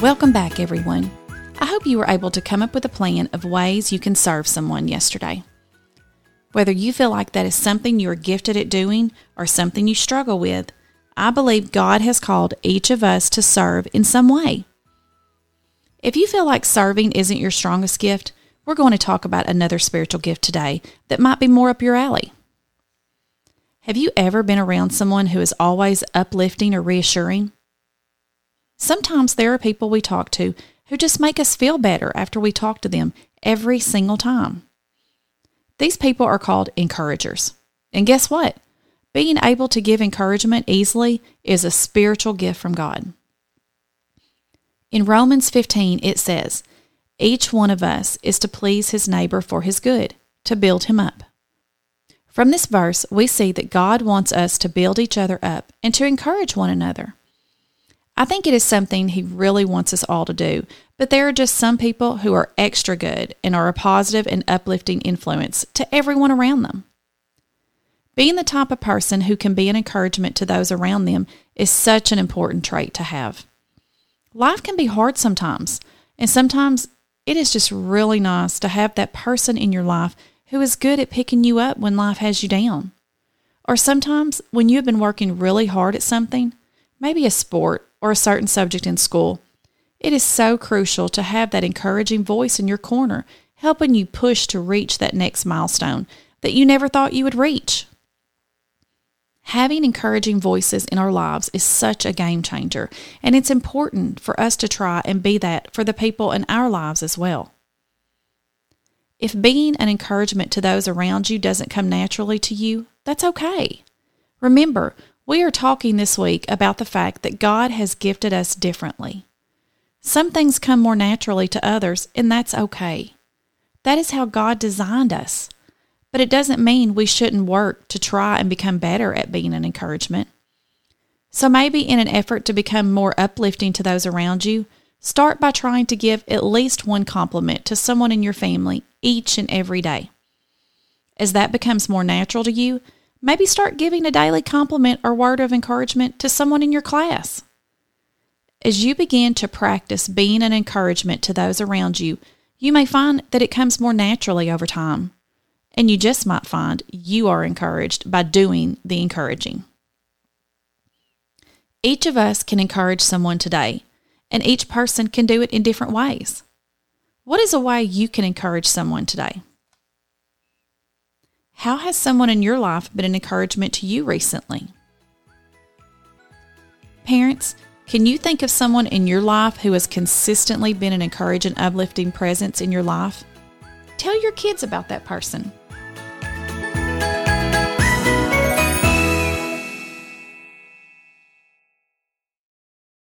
Welcome back, everyone. I hope you were able to come up with a plan of ways you can serve someone yesterday. Whether you feel like that is something you are gifted at doing or something you struggle with, I believe God has called each of us to serve in some way. If you feel like serving isn't your strongest gift, we're going to talk about another spiritual gift today that might be more up your alley. Have you ever been around someone who is always uplifting or reassuring? Sometimes there are people we talk to who just make us feel better after we talk to them every single time. These people are called encouragers. And guess what? Being able to give encouragement easily is a spiritual gift from God. In Romans 15, it says, Each one of us is to please his neighbor for his good, to build him up. From this verse, we see that God wants us to build each other up and to encourage one another. I think it is something He really wants us all to do, but there are just some people who are extra good and are a positive and uplifting influence to everyone around them. Being the type of person who can be an encouragement to those around them is such an important trait to have. Life can be hard sometimes, and sometimes it is just really nice to have that person in your life who is good at picking you up when life has you down. Or sometimes when you have been working really hard at something, maybe a sport or a certain subject in school. It is so crucial to have that encouraging voice in your corner, helping you push to reach that next milestone that you never thought you would reach. Having encouraging voices in our lives is such a game changer, and it's important for us to try and be that for the people in our lives as well. If being an encouragement to those around you doesn't come naturally to you, that's okay. Remember, we are talking this week about the fact that God has gifted us differently. Some things come more naturally to others, and that's okay. That is how God designed us. But it doesn't mean we shouldn't work to try and become better at being an encouragement. So maybe in an effort to become more uplifting to those around you, start by trying to give at least one compliment to someone in your family each and every day. As that becomes more natural to you, Maybe start giving a daily compliment or word of encouragement to someone in your class. As you begin to practice being an encouragement to those around you, you may find that it comes more naturally over time. And you just might find you are encouraged by doing the encouraging. Each of us can encourage someone today, and each person can do it in different ways. What is a way you can encourage someone today? How has someone in your life been an encouragement to you recently? Parents, can you think of someone in your life who has consistently been an encouraging, uplifting presence in your life? Tell your kids about that person.